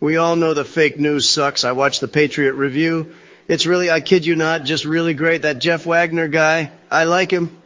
We all know the fake news sucks. I watched the Patriot Review. It's really, I kid you not, just really great. That Jeff Wagner guy, I like him.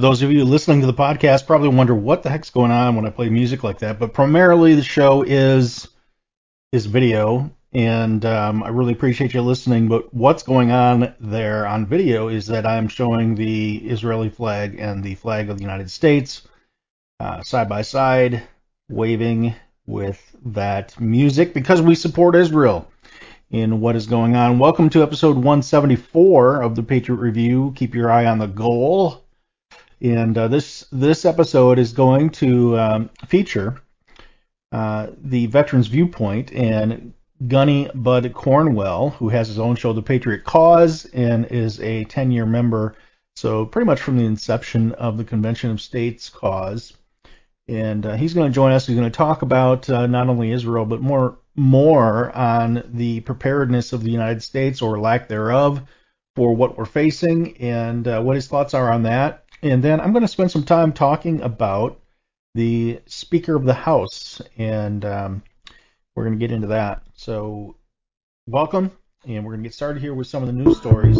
Those of you listening to the podcast probably wonder what the heck's going on when I play music like that, but primarily the show is is video, and um, I really appreciate you listening. But what's going on there on video is that I'm showing the Israeli flag and the flag of the United States uh, side by side, waving with that music because we support Israel in what is going on. Welcome to episode 174 of the Patriot Review. Keep your eye on the goal. And uh, this this episode is going to um, feature uh, the Veterans Viewpoint and Gunny Bud Cornwell, who has his own show, The Patriot Cause, and is a 10 year member. So, pretty much from the inception of the Convention of States cause. And uh, he's going to join us. He's going to talk about uh, not only Israel, but more more on the preparedness of the United States or lack thereof for what we're facing and uh, what his thoughts are on that. And then I'm going to spend some time talking about the Speaker of the House, and um, we're going to get into that. So, welcome, and we're going to get started here with some of the news stories.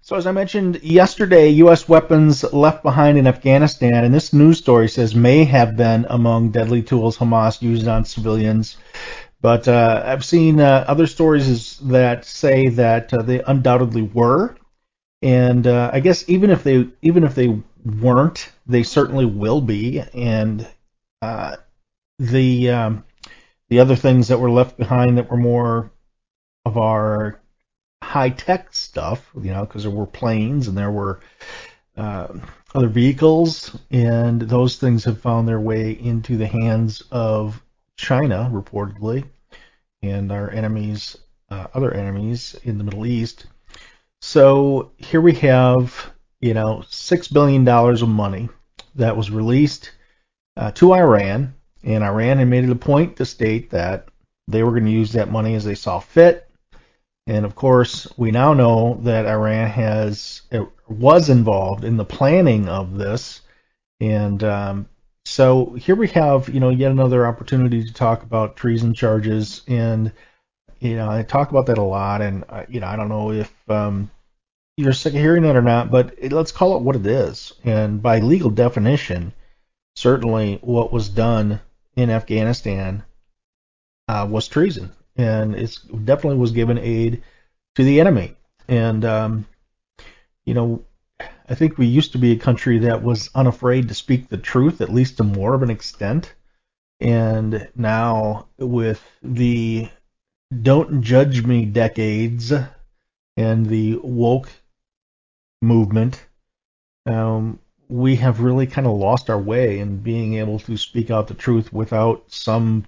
So, as I mentioned yesterday, U.S. weapons left behind in Afghanistan, and this news story says may have been among deadly tools Hamas used on civilians. But uh, I've seen uh, other stories that say that uh, they undoubtedly were. And uh, I guess even if they even if they weren't, they certainly will be. And uh, the um, the other things that were left behind that were more of our high tech stuff, you know, because there were planes and there were uh, other vehicles, and those things have found their way into the hands of China, reportedly, and our enemies, uh, other enemies in the Middle East. So here we have, you know, six billion dollars of money that was released uh, to Iran, and Iran had made it a point to state that they were going to use that money as they saw fit. And of course, we now know that Iran has was involved in the planning of this, and um, so here we have, you know, yet another opportunity to talk about treason charges and you know, I talk about that a lot, and uh, you know, I don't know if um, you're sick of hearing it or not, but it, let's call it what it is. And by legal definition, certainly what was done in Afghanistan uh, was treason, and it definitely was given aid to the enemy. And um, you know, I think we used to be a country that was unafraid to speak the truth, at least to more of an extent. And now with the don't judge me decades and the woke movement, um, we have really kind of lost our way in being able to speak out the truth without some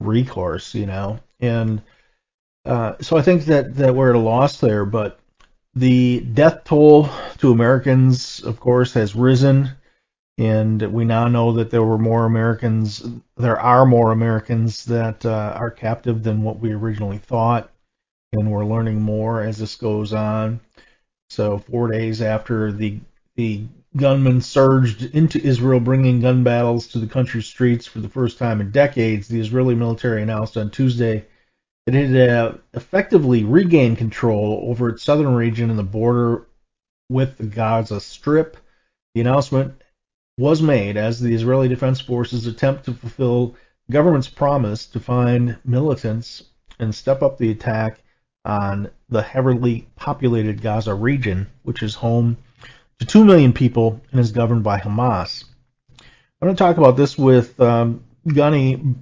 recourse, you know. And uh, so I think that, that we're at a loss there, but the death toll to Americans, of course, has risen, and we now know that there were more Americans, there are more Americans that uh, are captive than what we originally thought, and we're learning more as this goes on. So four days after the the gunmen surged into Israel, bringing gun battles to the country's streets for the first time in decades, the Israeli military announced on Tuesday that it had uh, effectively regained control over its southern region and the border with the Gaza Strip. The announcement was made as the Israeli Defense Forces attempt to fulfill government's promise to find militants and step up the attack on the heavily populated Gaza region, which is home to 2 million people and is governed by Hamas. I'm going to talk about this with um, Gunny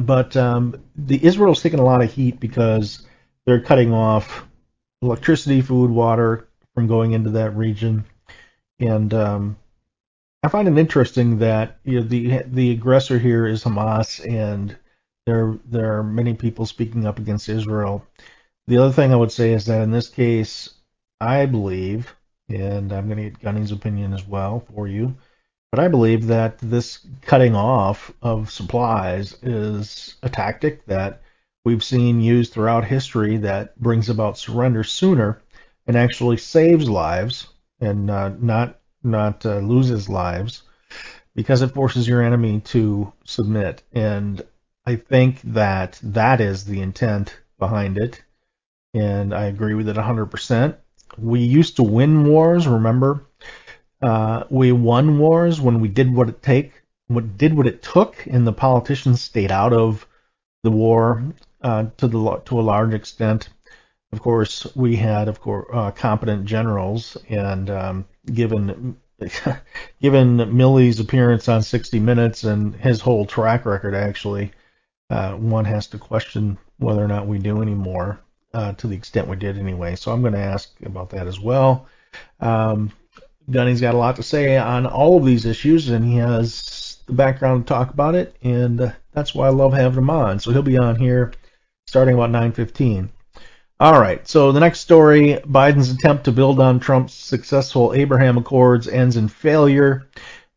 but um, the Israel's taking a lot of heat because they're cutting off electricity, food, water from going into that region, and um, I find it interesting that you know, the the aggressor here is Hamas, and there there are many people speaking up against Israel. The other thing I would say is that in this case, I believe, and I'm going to get Gunny's opinion as well for you, but I believe that this cutting off of supplies is a tactic that we've seen used throughout history that brings about surrender sooner and actually saves lives and uh, not not uh, loses lives because it forces your enemy to submit. And I think that that is the intent behind it. And I agree with it 100%. We used to win wars, remember? Uh, we won wars when we did what it take, what did what it took, and the politicians stayed out of the war uh, to the to a large extent. Of course, we had, of course, uh, competent generals, and um, given given Milley's appearance on 60 Minutes and his whole track record, actually, uh, one has to question whether or not we do anymore uh, to the extent we did anyway. So I'm going to ask about that as well. Um, Gunny's got a lot to say on all of these issues, and he has the background to talk about it, and uh, that's why I love having him on. So he'll be on here starting about 9:15. All right. So the next story: Biden's attempt to build on Trump's successful Abraham Accords ends in failure.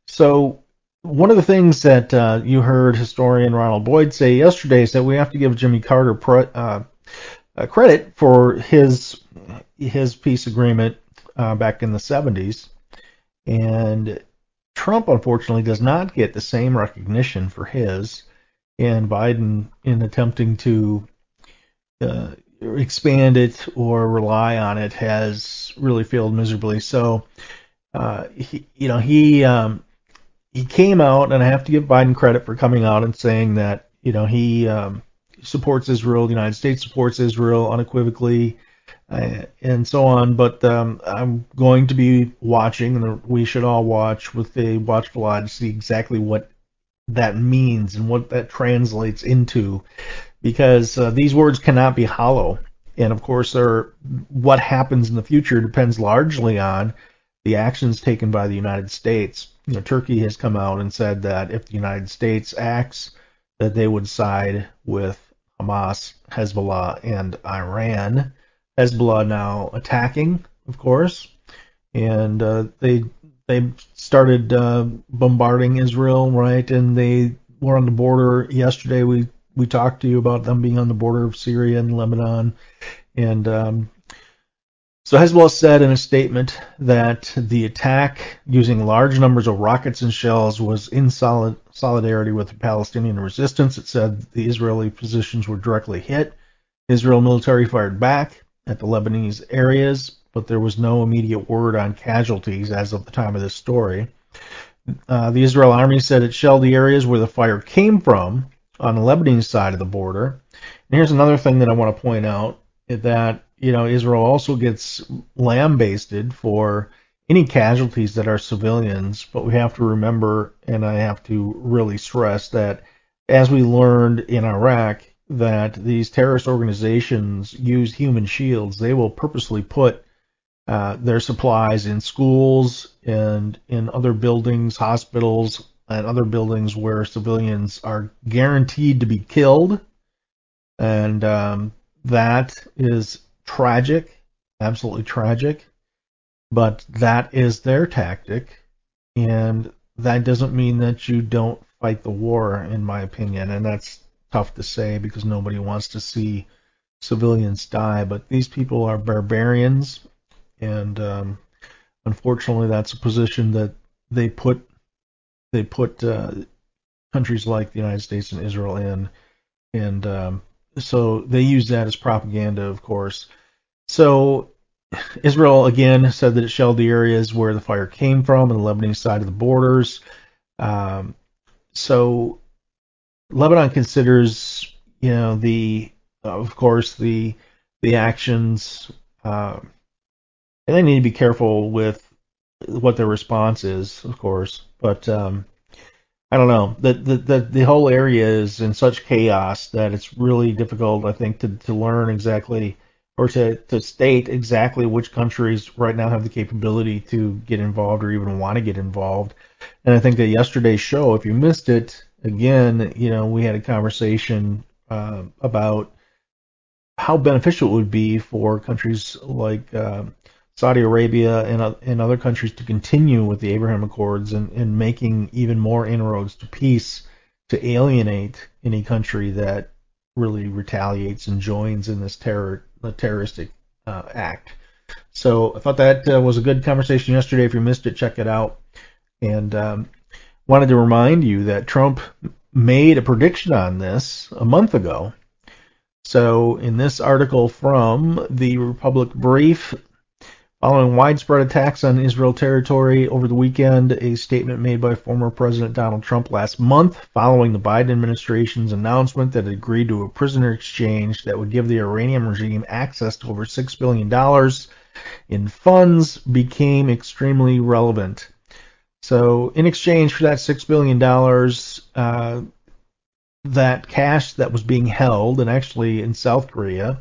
So one of the things that uh, you heard historian Ronald Boyd say yesterday is that we have to give Jimmy Carter pre- uh, credit for his his peace agreement uh, back in the 70s. And Trump, unfortunately, does not get the same recognition for his. And Biden, in attempting to uh, expand it or rely on it, has really failed miserably. So, uh, he, you know, he um, he came out, and I have to give Biden credit for coming out and saying that, you know, he um, supports Israel, the United States supports Israel unequivocally and so on. But um, I'm going to be watching, and we should all watch with a watchful eye to see exactly what that means and what that translates into, because uh, these words cannot be hollow. And of course, are, what happens in the future depends largely on the actions taken by the United States. You know, Turkey has come out and said that if the United States acts, that they would side with Hamas, Hezbollah, and Iran. Hezbollah now attacking, of course, and uh, they they started uh, bombarding Israel, right? And they were on the border yesterday. We we talked to you about them being on the border of Syria and Lebanon, and um, so Hezbollah said in a statement that the attack using large numbers of rockets and shells was in solid solidarity with the Palestinian resistance. It said the Israeli positions were directly hit. Israel military fired back at the Lebanese areas, but there was no immediate word on casualties as of the time of this story. Uh, the Israel army said it shelled the areas where the fire came from on the Lebanese side of the border. And here's another thing that I want to point out that you know Israel also gets lambasted for any casualties that are civilians, but we have to remember, and I have to really stress that as we learned in Iraq, that these terrorist organizations use human shields. They will purposely put uh, their supplies in schools and in other buildings, hospitals, and other buildings where civilians are guaranteed to be killed and um, that is tragic, absolutely tragic. But that is their tactic, and that doesn't mean that you don't fight the war, in my opinion, and that's tough to say because nobody wants to see civilians die. But these people are barbarians, and um, unfortunately, that's a position that they put they put uh, countries like the United States and Israel in, and um, so they use that as propaganda, of course. So Israel again said that it shelled the areas where the fire came from on the Lebanese side of the borders. Um, so Lebanon considers, you know, the of course the the actions, uh, and they need to be careful with what their response is, of course. But um, I don't know. The, the the the whole area is in such chaos that it's really difficult, I think, to to learn exactly or to to state exactly which countries right now have the capability to get involved or even want to get involved. And I think that yesterday's show, if you missed it, again, you know, we had a conversation uh, about how beneficial it would be for countries like uh, Saudi Arabia and, and other countries to continue with the Abraham Accords and, and making even more inroads to peace to alienate any country that really retaliates and joins in this terror terroristic uh, act. So I thought that uh, was a good conversation yesterday. If you missed it, check it out. And um, wanted to remind you that Trump made a prediction on this a month ago. So in this article from the Republic Brief, Following widespread attacks on Israel territory over the weekend, a statement made by former President Donald Trump last month, following the Biden administration's announcement that it agreed to a prisoner exchange that would give the Iranian regime access to over $6 billion in funds, became extremely relevant. So, in exchange for that $6 billion, uh, that cash that was being held, and actually in South Korea,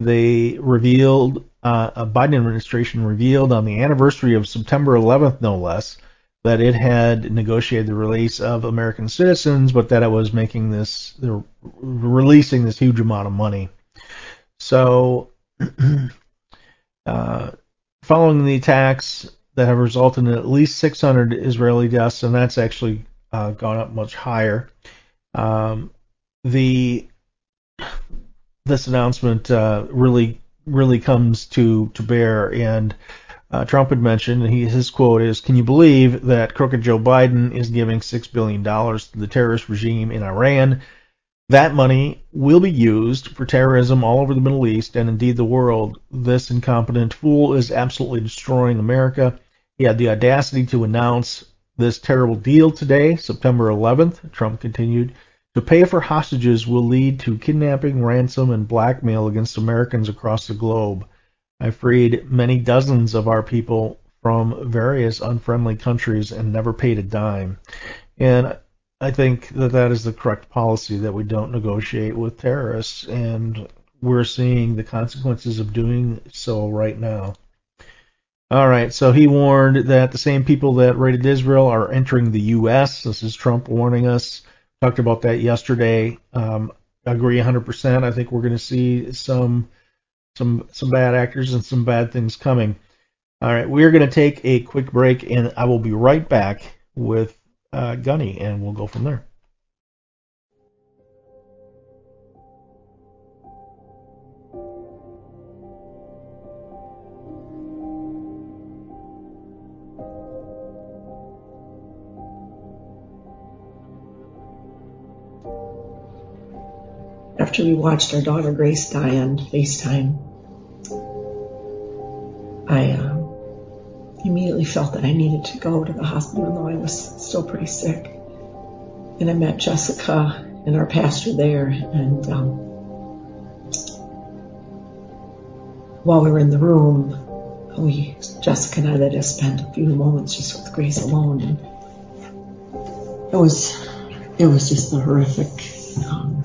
they revealed uh, a Biden administration revealed on the anniversary of September 11th, no less, that it had negotiated the release of American citizens, but that it was making this, releasing this huge amount of money. So, uh, following the attacks that have resulted in at least 600 Israeli deaths, and that's actually uh, gone up much higher. Um, the this announcement uh, really really comes to to bear. And uh, Trump had mentioned, he, his quote is, "Can you believe that crooked Joe Biden is giving six billion dollars to the terrorist regime in Iran?" That money will be used for terrorism all over the Middle East and indeed the world. This incompetent fool is absolutely destroying America. He had the audacity to announce this terrible deal today, September 11th. Trump continued. To pay for hostages will lead to kidnapping, ransom, and blackmail against Americans across the globe. I freed many dozens of our people from various unfriendly countries and never paid a dime. And I think that that is the correct policy that we don't negotiate with terrorists, and we're seeing the consequences of doing so right now. All right, so he warned that the same people that raided Israel are entering the U.S. This is Trump warning us talked about that yesterday. Um, I agree 100%. I think we're going to see some some some bad actors and some bad things coming. All right, we're going to take a quick break, and I will be right back with uh, Gunny, and we'll go from there. After we watched our daughter Grace die on FaceTime, I uh, immediately felt that I needed to go to the hospital, even though I was still pretty sick. And I met Jessica and our pastor there, and um, while we were in the room, we Jessica and I that just spent a few moments just with Grace alone, and it was it was just a horrific um,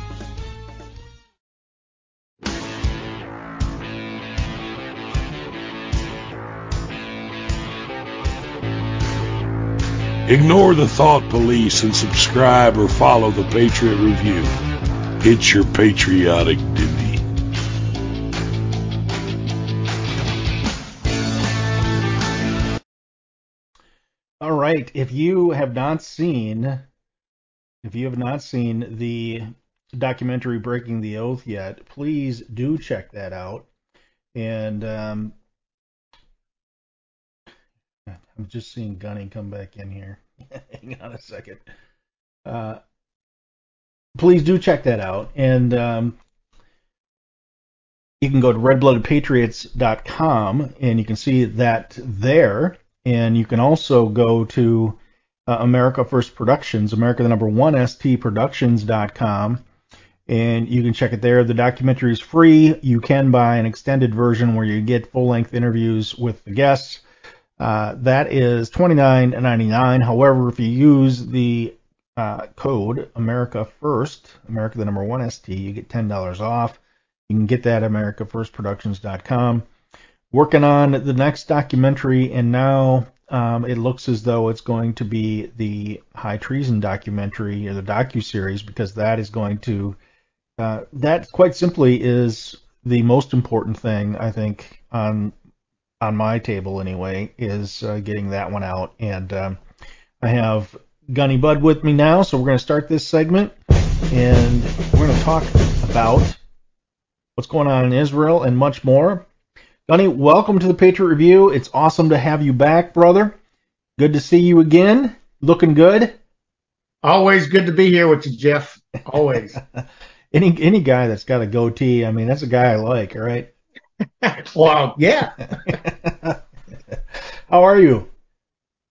Ignore the thought police and subscribe or follow the Patriot Review. It's your patriotic duty. All right. If you have not seen, if you have not seen the documentary Breaking the Oath yet, please do check that out. And um, I'm just seeing Gunny come back in here. Hang on a second. Uh, please do check that out. And um, you can go to redbloodedpatriots.com and you can see that there. And you can also go to uh, America First Productions, America the number one ST Productions.com, and you can check it there. The documentary is free. You can buy an extended version where you get full length interviews with the guests. Uh, that is $29.99. However, if you use the uh, code America First, America the number one ST, you get $10 off. You can get that at AmericaFirstProductions.com working on the next documentary, and now um, it looks as though it's going to be the high treason documentary or the docu series because that is going to uh, that quite simply is the most important thing I think on on my table anyway is uh, getting that one out, and um, I have Gunny Bud with me now, so we're going to start this segment, and we're going to talk about what's going on in Israel and much more. Gunny, welcome to the Patriot Review. It's awesome to have you back, brother. Good to see you again. Looking good. Always good to be here with you, Jeff. Always. any any guy that's got a goatee, I mean, that's a guy I like, all right? well, yeah. How are you?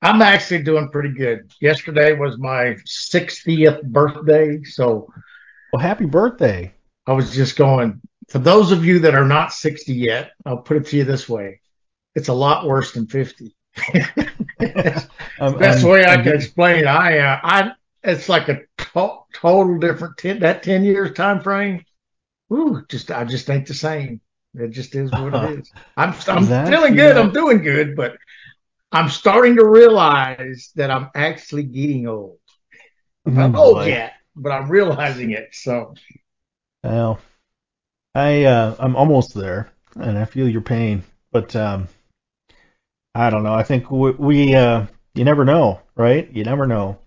I'm actually doing pretty good. Yesterday was my 60th birthday, so Well, happy birthday. I was just going, for those of you that are not 60 yet, I'll put it to you this way. It's a lot worse than 50. Um, Best um, way I um, can explain it. I, uh, I, it's like a to- total different, ten, that 10 years time frame. Ooh, just, I just ain't the same. It just is what it is. I'm, I'm That, feeling good. know- I'm doing good, but I'm starting to realize that I'm actually getting old. I'm Oh, old boy. yet, but I'm realizing it. So Well, I uh, I'm almost there, and I feel your pain, but um, I don't know. I think we, we uh, you never know, right? You never know.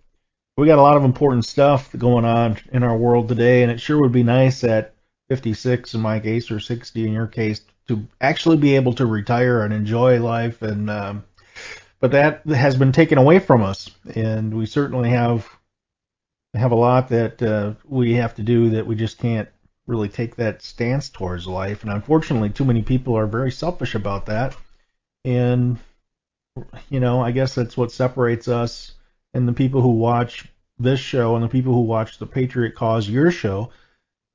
We got a lot of important stuff going on in our world today, and it sure would be nice at 56 in my case or 60 in your case to actually be able to retire and enjoy life and um, but that has been taken away from us. And we certainly have have a lot that uh, we have to do that we just can't really take that stance towards life. And unfortunately too many people are very selfish about that. And you know I guess that's what separates us and the people who watch this show and the people who watch the Patriot Cause your show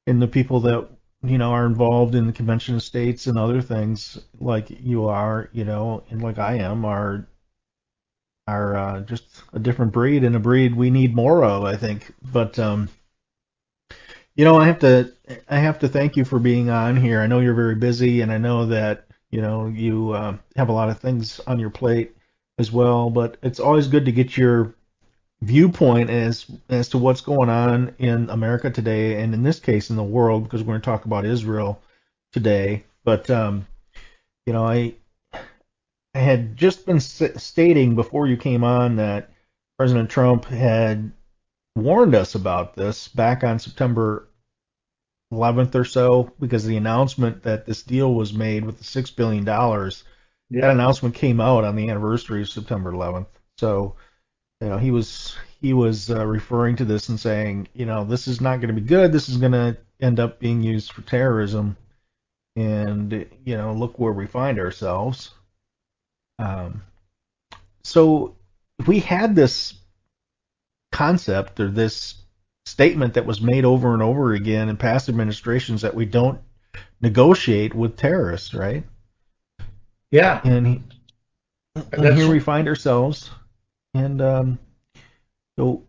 and the people that you know are involved in the convention of states and other things like you are you know and like I am are are uh, just a different breed and a breed we need more of I think. But um you know I have to I have to thank you for being on here. I know you're very busy and I know that you know you uh, have a lot of things on your plate as well but it's always good to get your viewpoint as as to what's going on in America today, and in this case in the world, because we're going to talk about Israel today. But um, you know, I I had just been stating before you came on that President Trump had warned us about this back on September 11th or so, because the announcement that this deal was made with the six billion dollars. Yeah. That announcement came out on the anniversary of September 11th. So you know, he was he was uh, referring to this and saying, you know, this is not going to be good. This is going to end up being used for terrorism, and you know, look where we find ourselves. Um, so we had this concept or this statement that was made over and over again in past administrations that we don't negotiate with terrorists, right? Yeah. And, he, and here we find ourselves and um, so,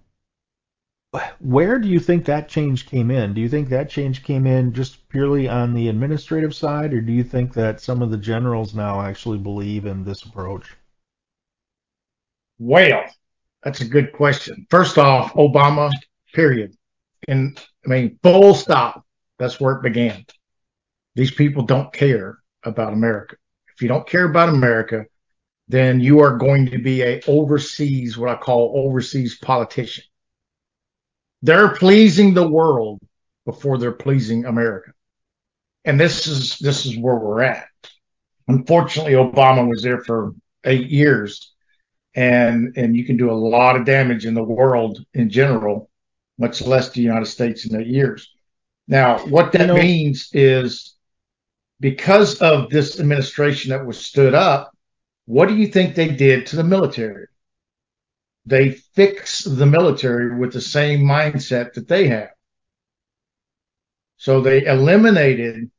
where do you think that change came in? Do you think that change came in just purely on the administrative side, or do you think that some of the generals now actually believe in this approach? Well, that's a good question. First off, Obama, period. And I mean, full stop. That's where it began. These people don't care about America. If you don't care about America, then you are going to be a overseas, what I call overseas politician. They're pleasing the world before they're pleasing America. And this is, this is where we're at. Unfortunately, Obama was there for eight years and, and you can do a lot of damage in the world in general, much less the United States in eight years. Now, what that you know, means is because of this administration that was stood up, what do you think they did to the military? They fix the military with the same mindset that they have. So they eliminated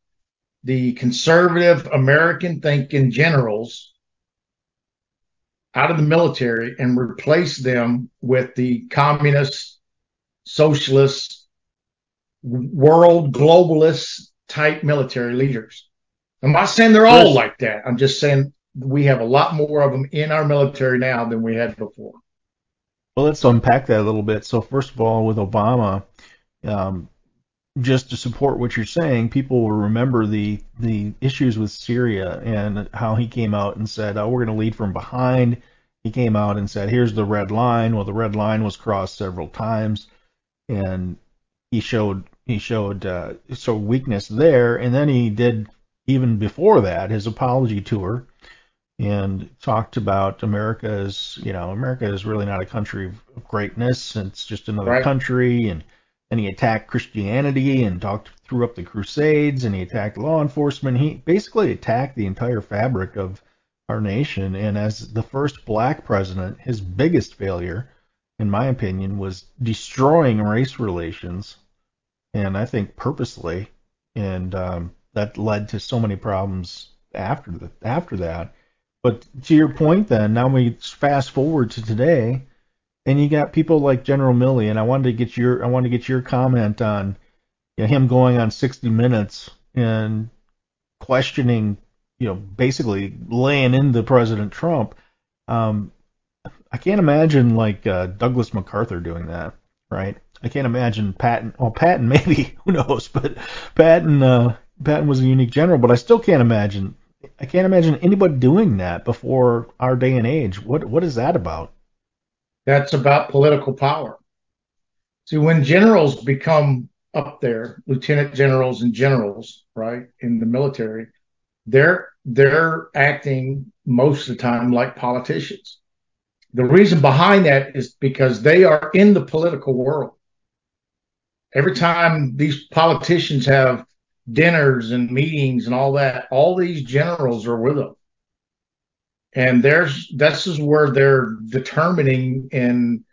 the conservative American thinking generals out of the military and replaced them with the communist, socialist, world globalist type military leaders. I'm not saying they're all like that. I'm just saying we have a lot more of them in our military now than we had before. Well, let's unpack that a little bit. So, first of all, with Obama, um, just to support what you're saying, people will remember the the issues with Syria and how he came out and said, "Oh, we're going to lead from behind." He came out and said, "Here's the red line." Well, the red line was crossed several times, and he showed he showed uh, so weakness there. And then he did even before that his apology tour and talked about America as, you know, America is really not a country of greatness. It's just another right. country. And then he attacked Christianity and talked, threw up the Crusades and he attacked law enforcement. He basically attacked the entire fabric of our nation. And as the first black president, his biggest failure, in my opinion, was destroying race relations. And I think purposely. And um, that led to so many problems after the, after that. But to your point, then now we fast forward to today, and you got people like General Milley, and I wanted to get your I wanted to get your comment on you know, him going on 60 Minutes and questioning, you know, basically laying into President Trump. Um, I can't imagine like uh, Douglas MacArthur doing that, right? I can't imagine Patton. Well, Patton maybe, who knows? But Patton, uh, Patton was a unique general, but I still can't imagine I can't imagine anybody doing that before our day and age. What what is that about? That's about political power. See, when generals become up there, lieutenant generals and generals, right, in the military, they're they're acting most of the time like politicians. The reason behind that is because they are in the political world. Every time these politicians have dinners and meetings and all that, all these generals are with them. And there's this is where they're determining and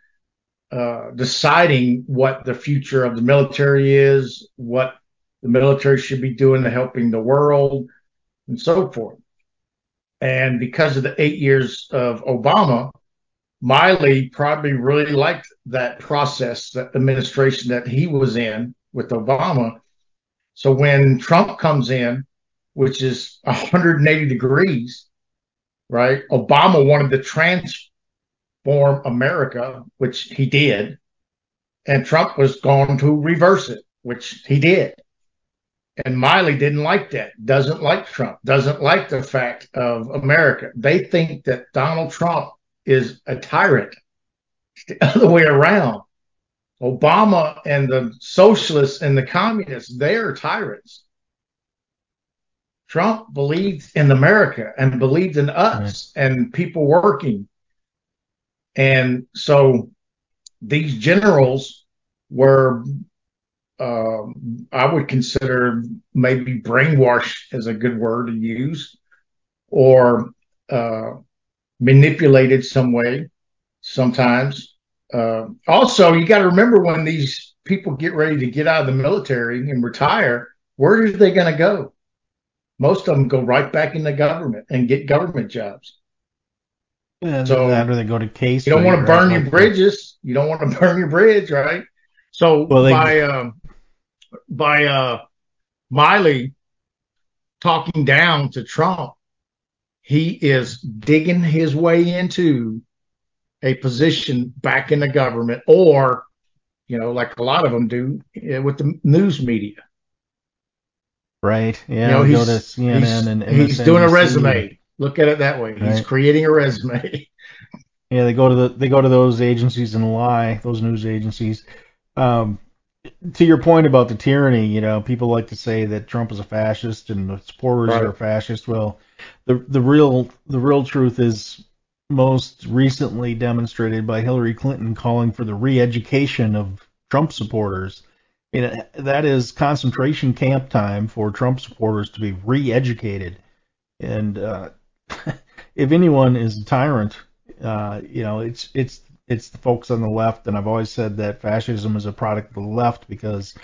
uh, deciding what the future of the military is, what the military should be doing to helping the world, and so forth. And because of the eight years of Obama, Milley probably really liked that process, that administration that he was in with Obama. So when Trump comes in, which is 180 degrees, right? Obama wanted to transform America, which he did. And Trump was going to reverse it, which he did. And Milley didn't like that, doesn't like Trump, doesn't like the fact of America. They think that Donald Trump is a tyrant. It's the other way around. Obama and the socialists and the communists, they are tyrants. Trump believed in America and believed in us right. and people working. And so these generals were uh, I would consider maybe brainwash as a good word to use, or uh, manipulated some way sometimes. Uh, also, you got to remember when these people get ready to get out of the military and retire, where are they going to go? Most of them go right back in the government and get government jobs. Yeah, so after they go to case, you don't want to burn your bridges. You don't want to burn your bridge, right? So well, they, by um, by uh, Milley talking down to Trump, he is digging his way into a position back in the government or, you know, like a lot of them do eh, with the news media. Right. Yeah. You know, he's, he's, and he's doing a resume. Look at it that way. Right. He's creating a resume. yeah, they go to the they go to those agencies and lie, those news agencies. Um, to your point about the tyranny, you know, people like to say that Trump is a fascist and the supporters right. are fascist. Well, the the real the real truth is most recently demonstrated by Hillary Clinton calling for the re-education of Trump supporters. You know, that is concentration camp time for Trump supporters to be re-educated. And uh, if anyone is a tyrant, uh, you know, it's it's it's the folks on the left, and I've always said that fascism is a product of the left because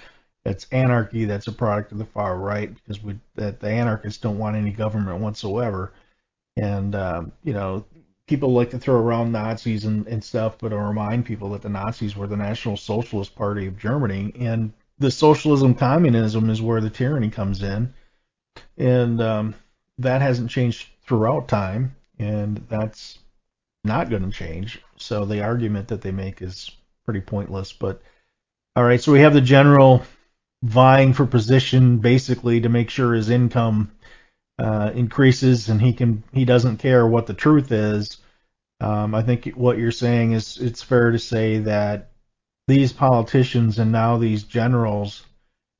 it's anarchy that's a product of the far right because we, that the anarchists don't want any government whatsoever, and um, you know people like to throw around Nazis and, and stuff, but I remind people that the Nazis were the National Socialist Party of Germany, and the socialism communism is where the tyranny comes in, and um, that hasn't changed throughout time, and that's not going to change. So the argument that they make is pretty pointless. But all right, so we have the general vying for position basically to make sure his income uh, increases and he can he doesn't care what the truth is. Um, I think what you're saying is it's fair to say that these politicians and now these generals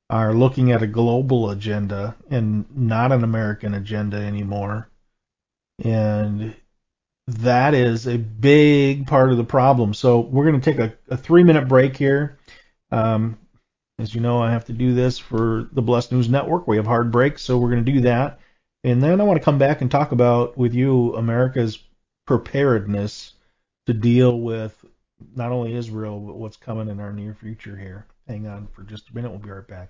are looking at a global agenda and not an American agenda anymore. And that is a big part of the problem. So we're going to take a, a three minute break here. Um, as you know, I have to do this for the Blessed News Network. We have hard breaks, so we're going to do that. And then I want to come back and talk about with you America's preparedness to deal with not only Israel, but what's coming in our near future here. Hang on for just a minute. We'll be right back.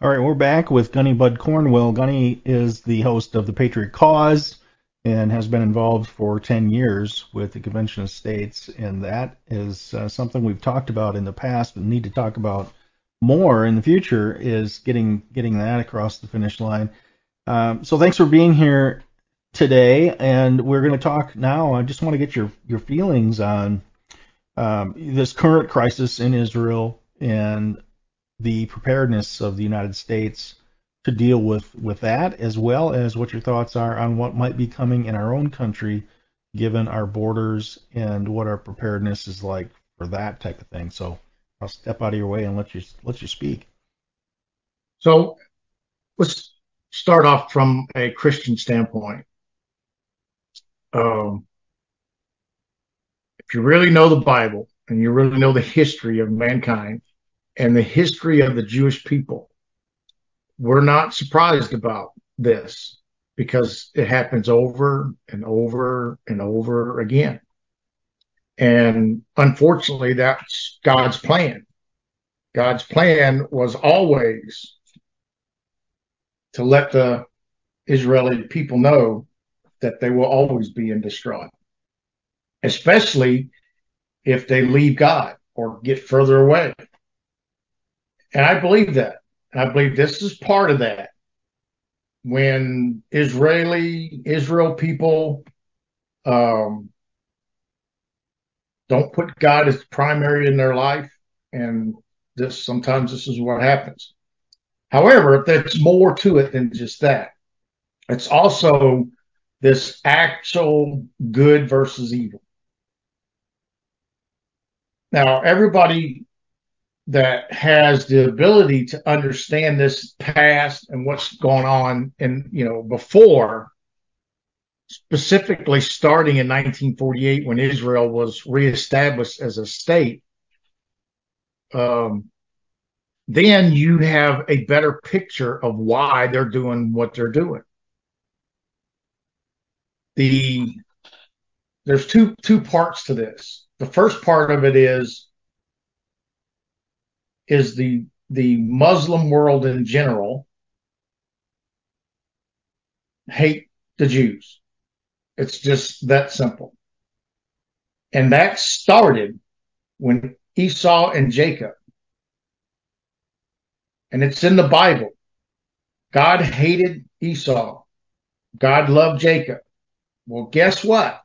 All right, we're back with Gunny Bud Cornwell. Gunny is the host of the Patriot Cause and has been involved for 10 years with the Convention of States, and that is uh, something we've talked about in the past, but need to talk about more in the future. Is getting getting that across the finish line. Um, so thanks for being here today, and we're going to talk now. I just want to get your your feelings on um, this current crisis in Israel and the preparedness of the United States to deal with, with that, as well as what your thoughts are on what might be coming in our own country, given our borders and what our preparedness is like for that type of thing. So I'll step out of your way and let you let you speak. So let's start off from a Christian standpoint. Um, if you really know the Bible and you really know the history of mankind, and the history of the Jewish people. We're not surprised about this because it happens over and over and over again. And unfortunately, that's God's plan. God's plan was always to let the Israeli people know that they will always be in distraught, especially if they leave God or get further away. And I believe that. I believe this is part of that. When Israeli, Israel people um, don't put God as primary in their life, and this sometimes this is what happens. However, there's more to it than just that. It's also this actual good versus evil. Now, everybody that has the ability to understand this past and what's going on and you know before specifically starting in 1948 when Israel was reestablished as a state um, then you have a better picture of why they're doing what they're doing. The there's two two parts to this. The first part of it is is the the Muslim world in general hate the Jews. It's just that simple. And that started when Esau and Jacob. And it's in the Bible. God hated Esau. God loved Jacob. Well, guess what?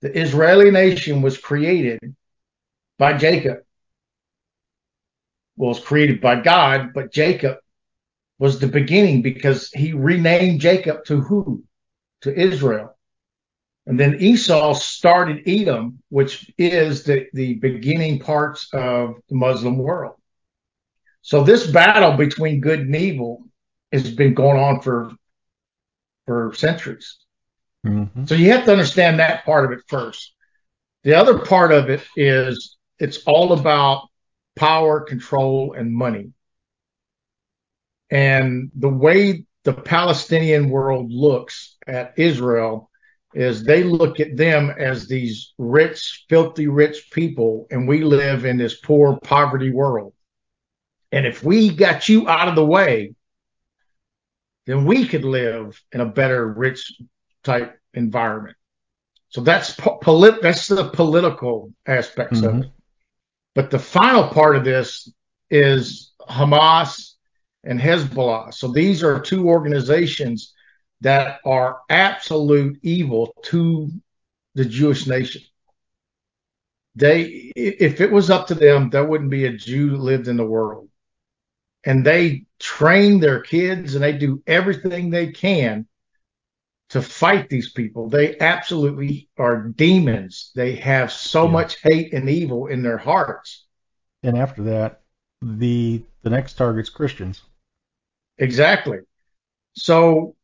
The Israeli nation was created by Jacob was created by God, but Jacob was the beginning because he renamed Jacob to who? To Israel. And then Esau started Edom, which is the, the beginning parts of the Muslim world. So this battle between good and evil has been going on for for centuries. Mm-hmm. So you have to understand that part of it first. The other part of it is it's all about power, control, and money. And the way the Palestinian world looks at Israel is they look at them as these rich, filthy rich people, and we live in this poor poverty world. And if we got you out of the way, then we could live in a better, rich type environment. So that's po- polit- that's the political aspects Mhm. of it. But the final part of this is Hamas and Hezbollah. So these are two organizations that are absolute evil to the Jewish nation. They, if it was up to them, there wouldn't be a Jew that lived in the world. And they train their kids and they do everything they can to fight these people. They absolutely are demons. They have so Yeah. much hate and evil in their hearts. And after that, the the next target's Christians. Exactly. So,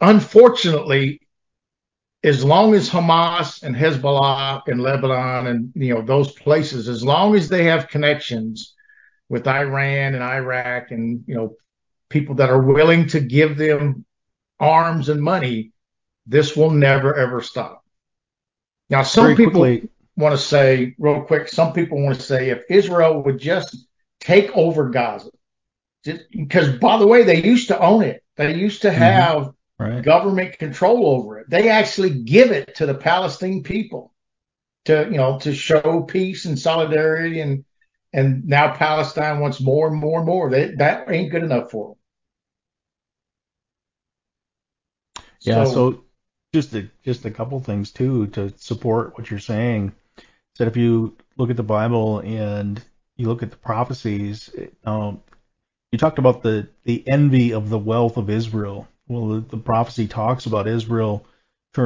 unfortunately, as long as Hamas and Hezbollah and Lebanon and you know those places, as long as they have connections with Iran and Iraq and you know people that are willing to give them arms and money, this will never ever stop. Now, some Very people quickly, want to say real quick. Some people want to say if Israel would just take over Gaza, because by the way, they used to own it. They used to mm-hmm. have right? government control over it. They actually give it to the Palestinian people to, you know, to show peace and solidarity. And, and now Palestine wants more and more and more. They, that ain't good enough for them. Yeah, so just a, just a couple things too to support what you're saying. That if you look at the Bible and you look at the prophecies, um, you talked about the the envy of the wealth of Israel. Well, the, the prophecy talks about Israel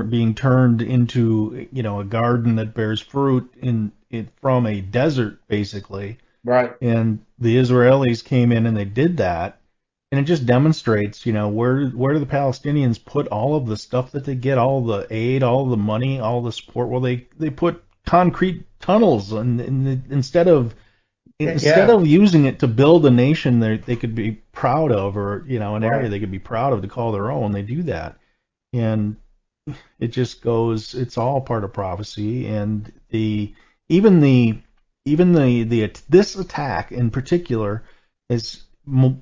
being turned into you know a garden that bears fruit in it from a desert basically. right. and the Israelis came in and they did that, and it just demonstrates, you know, where where do the Palestinians put all of the stuff that they get, all the aid, all the money, all the support? Well, they they put concrete tunnels, and, and instead of instead Yeah. of using it to build a nation that they could be proud of, or you know, an area they could be proud of to call their own, they do that, and it just goes. It's all part of prophecy, and the even the even the the this attack in particular is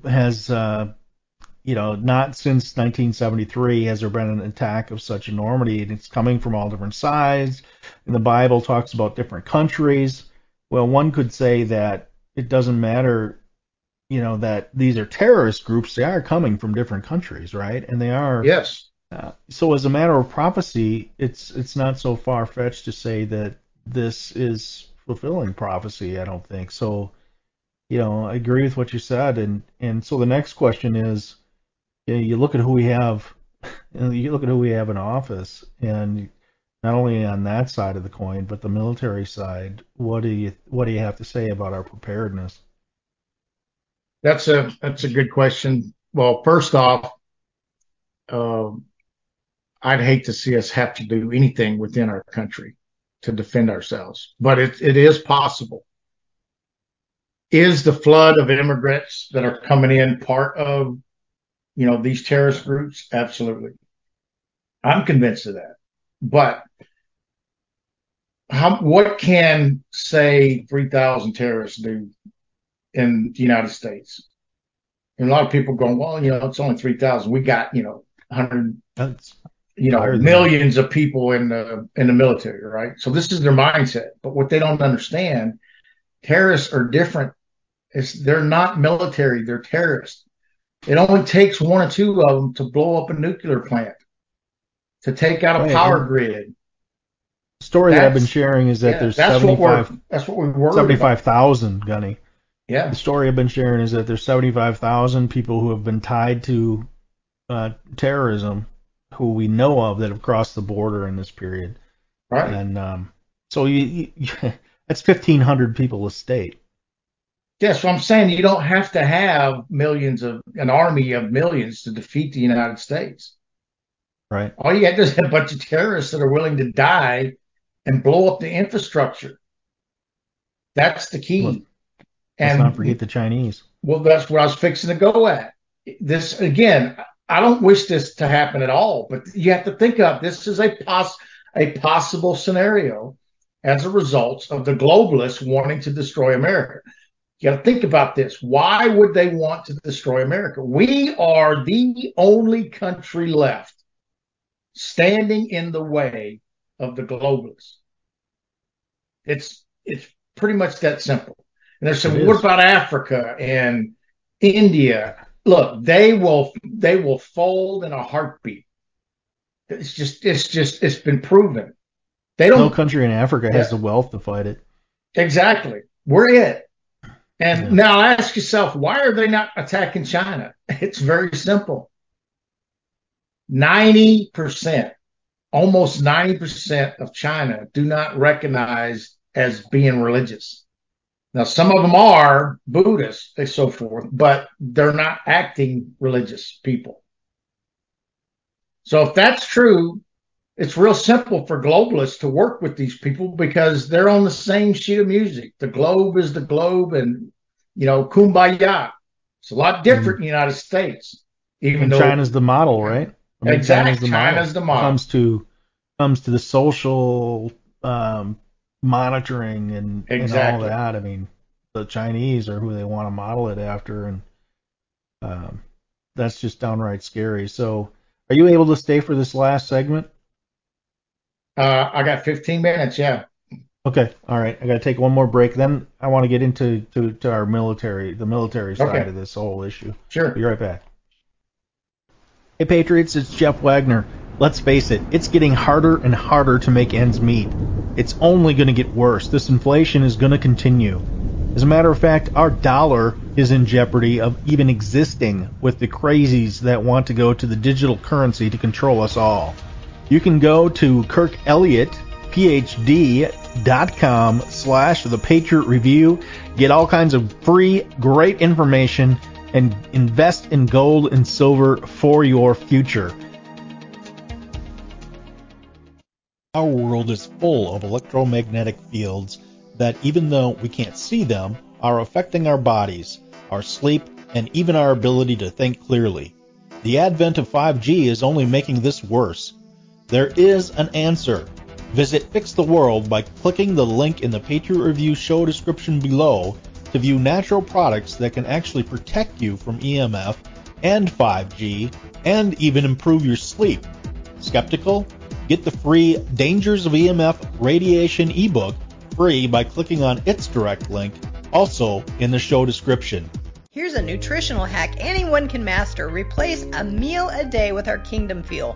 has uh, you know not since 1973 has there been an attack of such enormity and it's coming from all different sides and the bible talks about different countries well one could say that it doesn't matter you know that these are terrorist groups they are coming from different countries right and they are Yes. uh, so as a matter of prophecy, it's it's not so far fetched to say that this is fulfilling prophecy. I don't think so. You know, I agree with what you said, and and so the next question is, you, know, you look at who we have, you look at who we have in office, and not only on that side of the coin, but the military side. What do you what do you have to say about our preparedness? That's a, that's a good question. Well, first off, um, I'd hate to see us have to do anything within our country to defend ourselves, but it, it is possible. Is the flood of immigrants that are coming in part of, you know, these terrorist groups? Absolutely. I'm convinced of that. But how, what can say 3,000 terrorists do in the United States? And a lot of people going, well, you know, it's only 3,000. We got, you know, 100, That's you know, millions of people in the in the military, right? So this is their mindset. But what they don't understand, terrorists are different. It's they're not military, they're terrorists. It only takes one or two of them to blow up a nuclear plant, to take out a power grid. story that I've been sharing is that Yeah, there's that's what 75 we're that's what we're 75,000 gunny. Yeah, The story I've been sharing is that there's 75,000 people who have been tied to uh, terrorism who we know of that have crossed the border in this period. Right. And um, so you, you, that's 1,500 people a state. Yeah, so I'm saying you don't have to have millions of an army of millions to defeat the United States. Right. All you got is a bunch of terrorists that are willing to die and blow up the infrastructure. That's the key. Well, and not forget the Chinese. well, that's what I was fixing to go at. This again, I don't wish this to happen at all, but you have to think of this is a pos a possible scenario as a result of the globalists wanting to destroy America. You got to think about this. Why would they want to destroy America? We are the only country left standing in the way of the globalists. It's it's pretty much that simple. And there's some. What about Africa and India? Look, they will they will fold in a heartbeat. It's just it's just it's been proven. They don't No country in Africa has Yeah. the wealth to fight it. Exactly. We're it. And Yeah. now ask yourself, why are they not attacking China? It's very simple. 90%, almost 90% of China do not recognize as being religious. Now, some of them are Buddhists and so forth, but they're not acting religious people. So if that's true, it's real simple for globalists to work with these people because they're on the same sheet of music. The globe is the globe and, you know, kumbaya. It's a lot different in the United States, even And though China's the model, right? I Exactly. China's the model. Comes to comes to the social um, monitoring and, and all that. I mean, the Chinese are who they want to model it after, and um, that's just downright scary. So, are you able to stay for this last segment? Uh, I got 15 minutes. Yeah. Okay, all right. I got to take one more break. Then I want to get into to, to our military, the military side Okay. of this whole issue. Sure. Be right back. Hey Patriots, it's Jeff Wagner. Let's face it, it's getting harder and harder to make ends meet. It's only going to get worse. This inflation is going to continue. As a matter of fact, our dollar is in jeopardy of even existing with the crazies that want to go to the digital currency to control us all. You can go to Kirk Elliott, PhD.com slash the Patriot Review, get all kinds of free, great information, and invest in gold and silver for your future. Our world is full of electromagnetic fields that, even though we can't see them, are affecting our bodies, our sleep, and even our ability to think clearly. The advent of 5G is only making this worse. There is an answer. Visit Fix the World by clicking the link in the Patriot Review show description below to view natural products that can actually protect you from EMF and 5G and even improve your sleep. Skeptical? Get the free Dangers of EMF Radiation ebook free by clicking on its direct link, also in the show description. Here's a nutritional hack anyone can master. Replace a meal a day with our Kingdom Fuel.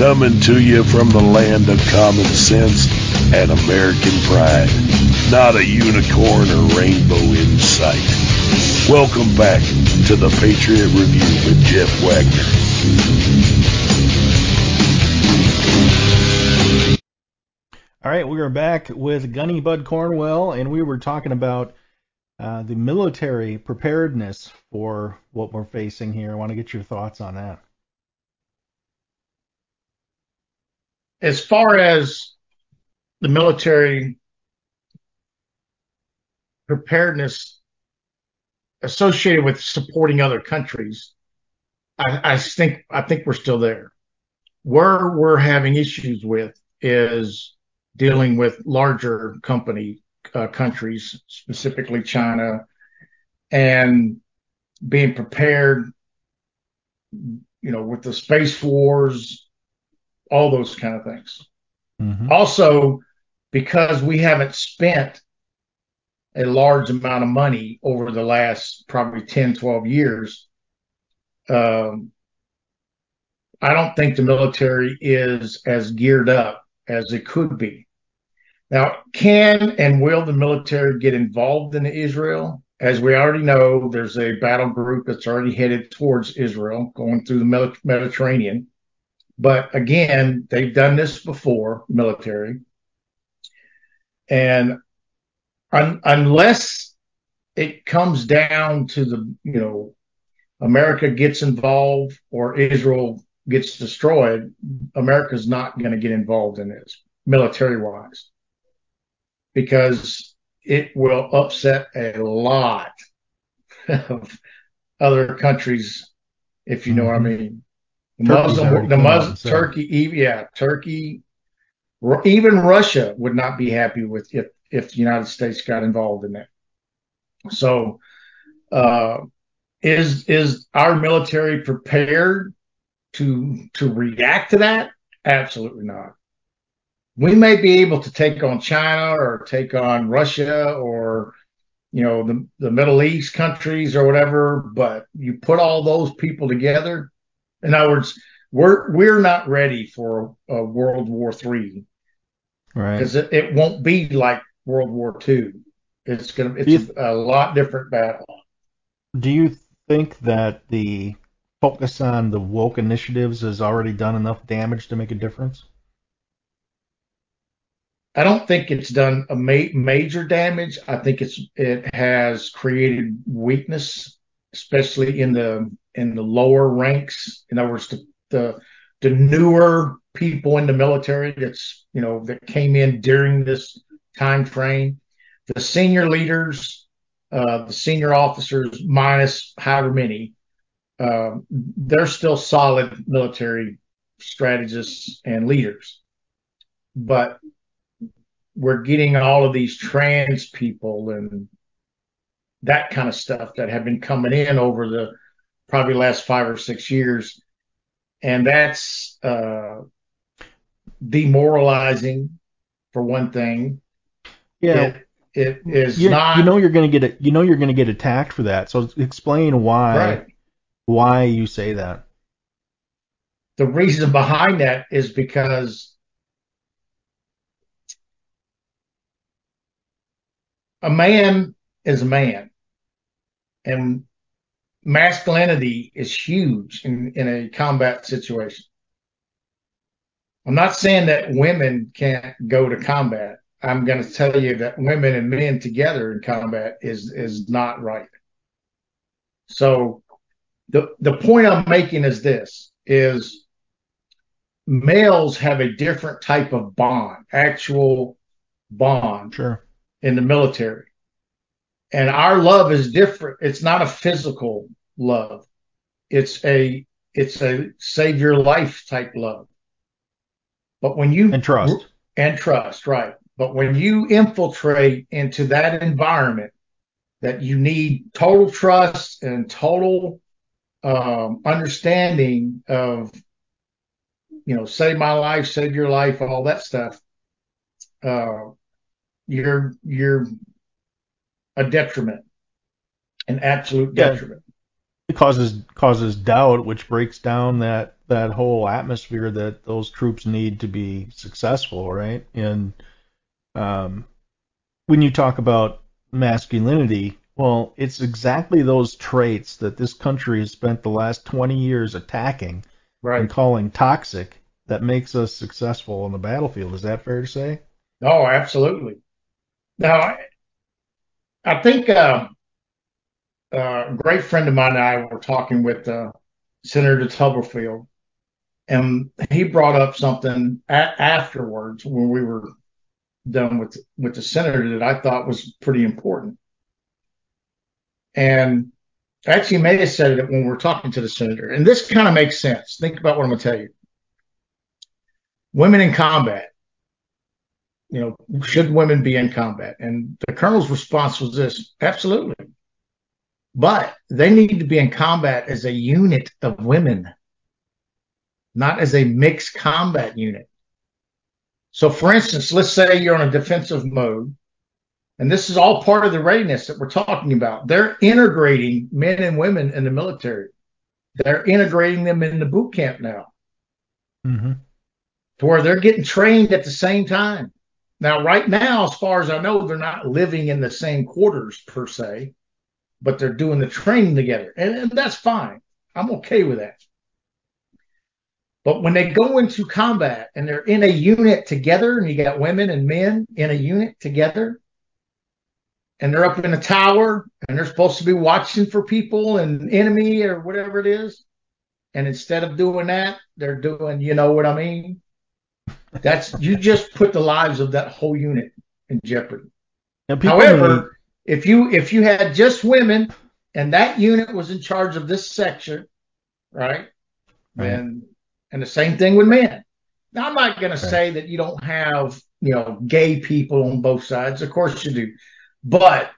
Coming to you from the land of common sense and American pride. Not a unicorn or rainbow in sight. Welcome back to the Patriot Review with Jeff Wagner. All right, we are back with Gunny Bud Cornwell, and we were talking about uh, the military preparedness for what we're facing here. I want to get your thoughts on that. As far as the military preparedness associated with supporting other countries, I, I think I think we're still there. Where we're having issues with is dealing with larger company uh, countries, specifically China, and being prepared, you know, with the space wars, all those kind of things. Mm-hmm. Also, because we haven't spent a large amount of money over the last probably 10, 12 years, um, I don't think the military is as geared up as it could be. Now, can and will the military get involved in Israel? As we already know, there's a battle group that's already headed towards Israel, going through the Mediterranean. But again, they've done this before, military. And un- unless it comes down to the, you know, America gets involved or Israel gets destroyed, America's not going to get involved in this military wise because it will upset a lot of other countries, if you know what I Mhm. mean. The Turkey's Muslim, the come out and Muslim, Turkey, yeah, Turkey, even Russia would not be happy with if if the United States got involved in that. So, uh, is is our military prepared to to react to that? Absolutely not. We may be able to take on China or take on Russia or you know the the Middle East countries or whatever, but you put all those people together. In other words, we're we're not ready for a World War Three Right. because it, it won't be like World War Two. It's gonna it's You- a lot different battle. Do you think that the focus on the woke initiatives has already done enough damage to make a difference? I don't think it's done a ma- major damage. I think it's it has created weakness, especially in the in the lower ranks. In other words, the the, the newer people in the military that's you know that came in during this time frame, the senior leaders, uh, the senior officers, minus however many, um, they're still solid military strategists and leaders, but we're getting all of these trans people and that kind of stuff that have been coming in over the probably last five or six years. And that's uh, demoralizing for one thing. Yeah. It, it is you, not. you know you're going to get it. You know you're going to get attacked for that. So explain why Right. why you say that. the reason behind that is because a man is a man and masculinity is huge in, in a combat situation. I'm not saying that women can't go to combat. I'm going to tell you that women and men together in combat is, is not right. So the, the point I'm making is this is males have a different type of bond, actual bond Sure. in the military. And our love is different. It's not a physical love. It's a, it's a save your life type love. But when you And trust. and trust, right. But when you infiltrate into that environment that you need total trust and total um, understanding of, you know, save my life, save your life, all that stuff, uh, you're you're a detriment, an absolute Yeah. detriment. It causes causes doubt, which breaks down that that whole atmosphere that those troops need to be successful, right? And um, when you talk about masculinity, well, it's exactly those traits that this country has spent the last 20 years attacking Right. and calling toxic that makes us successful on the battlefield. Is that fair to say? Oh, absolutely. Now, I, think uh, uh, a great friend of mine and I were talking with uh, Senator Tuberville, and he brought up something a- afterwards when we were done with with the senator that I thought was pretty important. And actually, may have said it when we were talking to the senator, and this kind of makes sense. Think about what I'm going to tell you. Women in combat. You know, should women be in combat? And the colonel's response was this: absolutely. But they need to be in combat as a unit of women, not as a mixed combat unit. So, for instance, let's say you're on a defensive mode, and this is all part of the readiness that we're talking about. They're integrating men and women in the military. They're integrating them in the boot camp now, Mm-hmm. to where they're getting trained at the same time. Now, right now, as far as I know, they're not living in the same quarters per se, but they're doing the training together, and, and that's fine. I'm okay with that. But when they go into combat and they're in a unit together, and you got women and men in a unit together, and they're up in a tower and they're supposed to be watching for people and enemy or whatever it is, and instead of doing that, they're doing, you know what I mean? That's you just put the lives of that whole unit in jeopardy. However, if you if you had just women and that unit was in charge of this section, right? Right. And and the same thing with men. Now I'm not going to say that you don't have you know gay people on both sides. Of course you do, but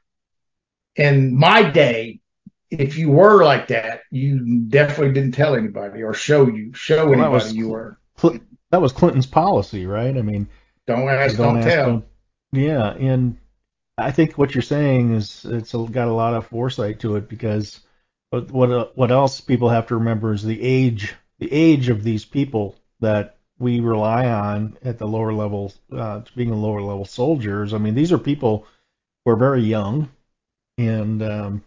in my day, if you were like that, you definitely didn't tell anybody or show you show Well, anybody was you were. That was Clinton's policy, right? I mean, Don't ask, don't, tell. don't- yeah, and I think what you're saying is it's got a lot of foresight to it because what what what else people have to remember is the age the age of these people that we rely on at the lower level, uh, being a lower level soldiers. I mean, these are people who are very young, and um,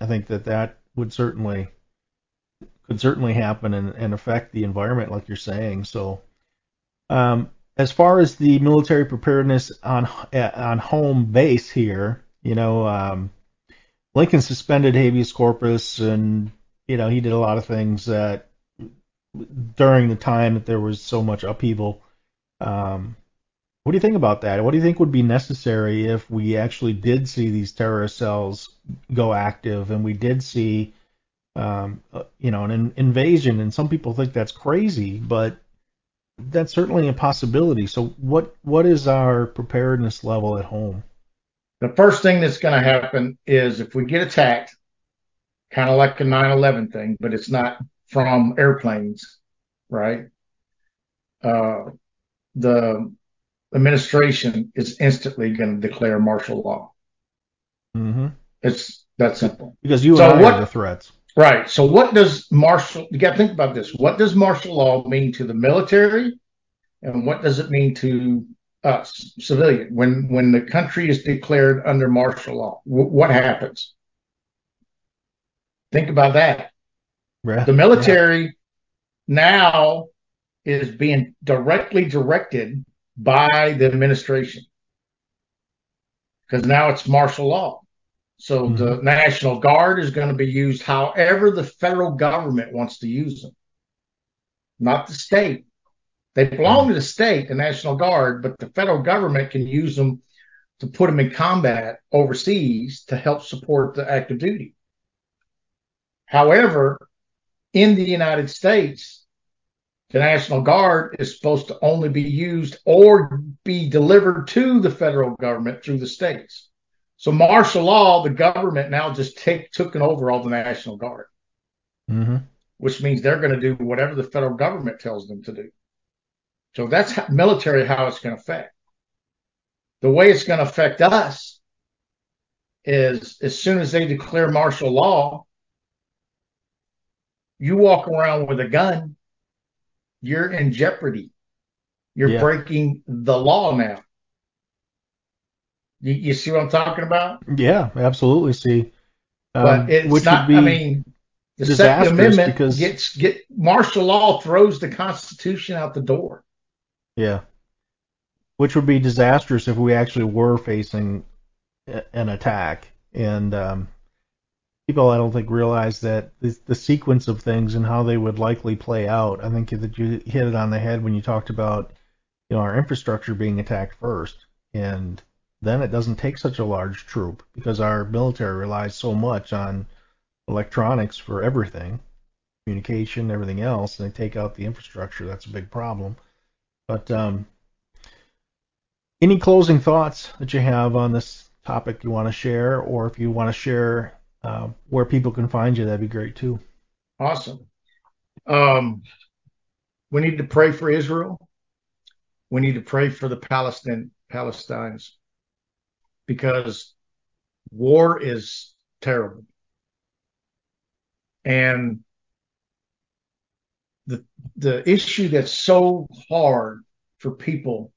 I think that that would certainly could certainly happen and, and affect the environment, like you're saying. So, um, as far as the military preparedness on on home base here, you know, um, Lincoln suspended habeas corpus, and you know he did a lot of things that during the time that there was so much upheaval. Um, what do you think about that? What do you think would be necessary if we actually did see these terrorist cells go active and we did see, um, uh, you know, an in- invasion? And some people think that's crazy, but that's certainly a possibility. So, what what is our preparedness level at home? The first thing that's going to happen is if we get attacked, kind of like a 9/11 thing, but it's not from airplanes, right? Uh, the administration is instantly going to declare martial law. Mm-hmm. It's that simple. Because you So and I what- are the threats. Right. So what does martial, you got to think about this. What does martial law mean to the military? And what does it mean to us, civilian? When, when the country is declared under martial law, wh- what happens? Think about that. The military now is being directly directed by the administration because now it's martial law. So the mm-hmm. National Guard is going to be used however the federal government wants to use them, not the state. They belong mm-hmm. to the state, the National Guard, but the federal government can use them to put them in combat overseas to help support the active duty. However, in the United States, the National Guard is supposed to only be used or be delivered to the federal government through the states. So martial law, the government now just take took over all the National Guard, Mm-hmm. which means they're going to do whatever the federal government tells them to do. So that's how, military how it's going to affect. The way it's going to affect us is as soon as they declare martial law, you walk around with a gun, you're in jeopardy. You're Yeah. breaking the law now. You, you see what I'm talking about? Yeah, absolutely. See, um, but it's which not. would be I mean, the Second Amendment because gets get martial law throws the Constitution out the door. yeah, which would be disastrous if we actually were facing an attack. And um, people, I don't think, realize that the, the, sequence of things and how they would likely play out. I think that you hit it on the head when you talked about you know our infrastructure being attacked first, and then it doesn't take such a large troop because our military relies so much on electronics for everything, communication, everything else, and they take out the infrastructure. That's a big problem. But um, any closing thoughts that you have on this topic you want to share, or if you want to share uh, where people can find you, that'd be great too. Awesome. Um, we need to pray for Israel. We need to pray for the Palestine Palestinians because war is terrible. And the the issue that's so hard for people,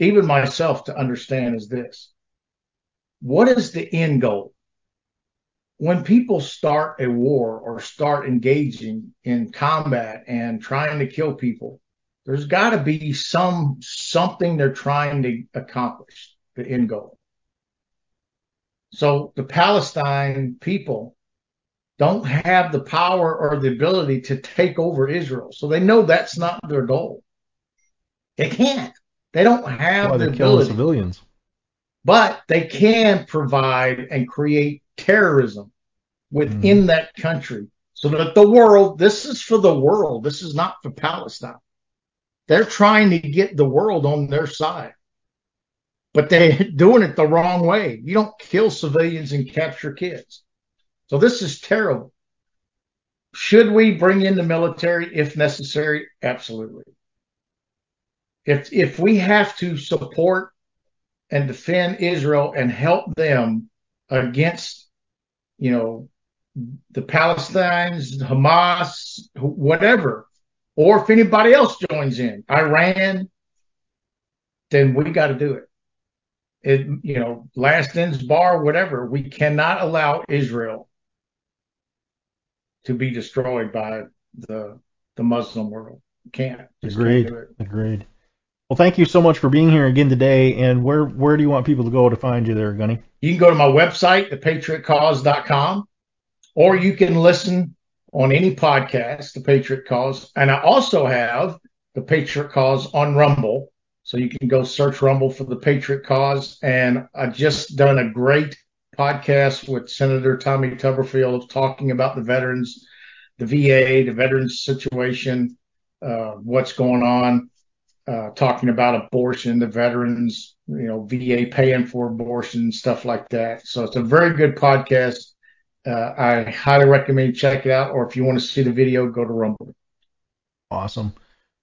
even myself to understand is this. What is the end goal? When people start a war or start engaging in combat and trying to kill people, there's got to be some something they're trying to accomplish, the end goal. So the Palestine people don't have the power or the ability to take over Israel. So they know that's not their goal. They can't. They don't have well, the ability. civilians. But they can provide and create terrorism within mm. that country so that the world, this is for the world. This is not for Palestine. They're trying to get the world on their side but they're doing it the wrong way. You don't kill civilians and capture kids. So this is terrible. Should we bring in the military if necessary? Absolutely. If if we have to support and defend Israel and help them against, you know, the Palestinians, Hamas, whatever, or if anybody else joins in, Iran, then we got to do it it, you know, last ends bar, whatever. We cannot allow Israel to be destroyed by the the Muslim world. can't. Just Agreed. Can't Agreed. Well, thank you so much for being here again today. And where where do you want people to go to find you there, Gunny? You can go to my website, thepatriotcause.com, or you can listen on any podcast, The Patriot Cause. And I also have The Patriot Cause on Rumble. So you can go search Rumble for the Patriot Cause. And I just done a great podcast with Senator Tommy Tuberville talking about the veterans, the VA, the veterans situation, uh, what's going on, uh, talking about abortion, the veterans, you know, VA paying for abortion, stuff like that. So it's a very good podcast. Uh, I highly recommend check it out. Or if you want to see the video, go to Rumble. Awesome.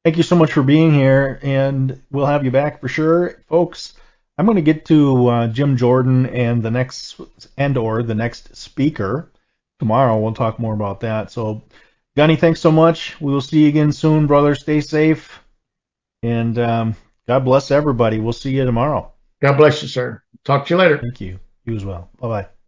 Thank you so much for being here, and we'll have you back for sure, folks. I'm going to get to uh, Jim Jordan and the next and or the next speaker tomorrow. We'll talk more about that. So, Gunny, thanks so much. We will see you again soon, brother. Stay safe, and um, God bless everybody. We'll see you tomorrow. God bless you, sir. Talk to you later. Thank you. You as well. Bye bye.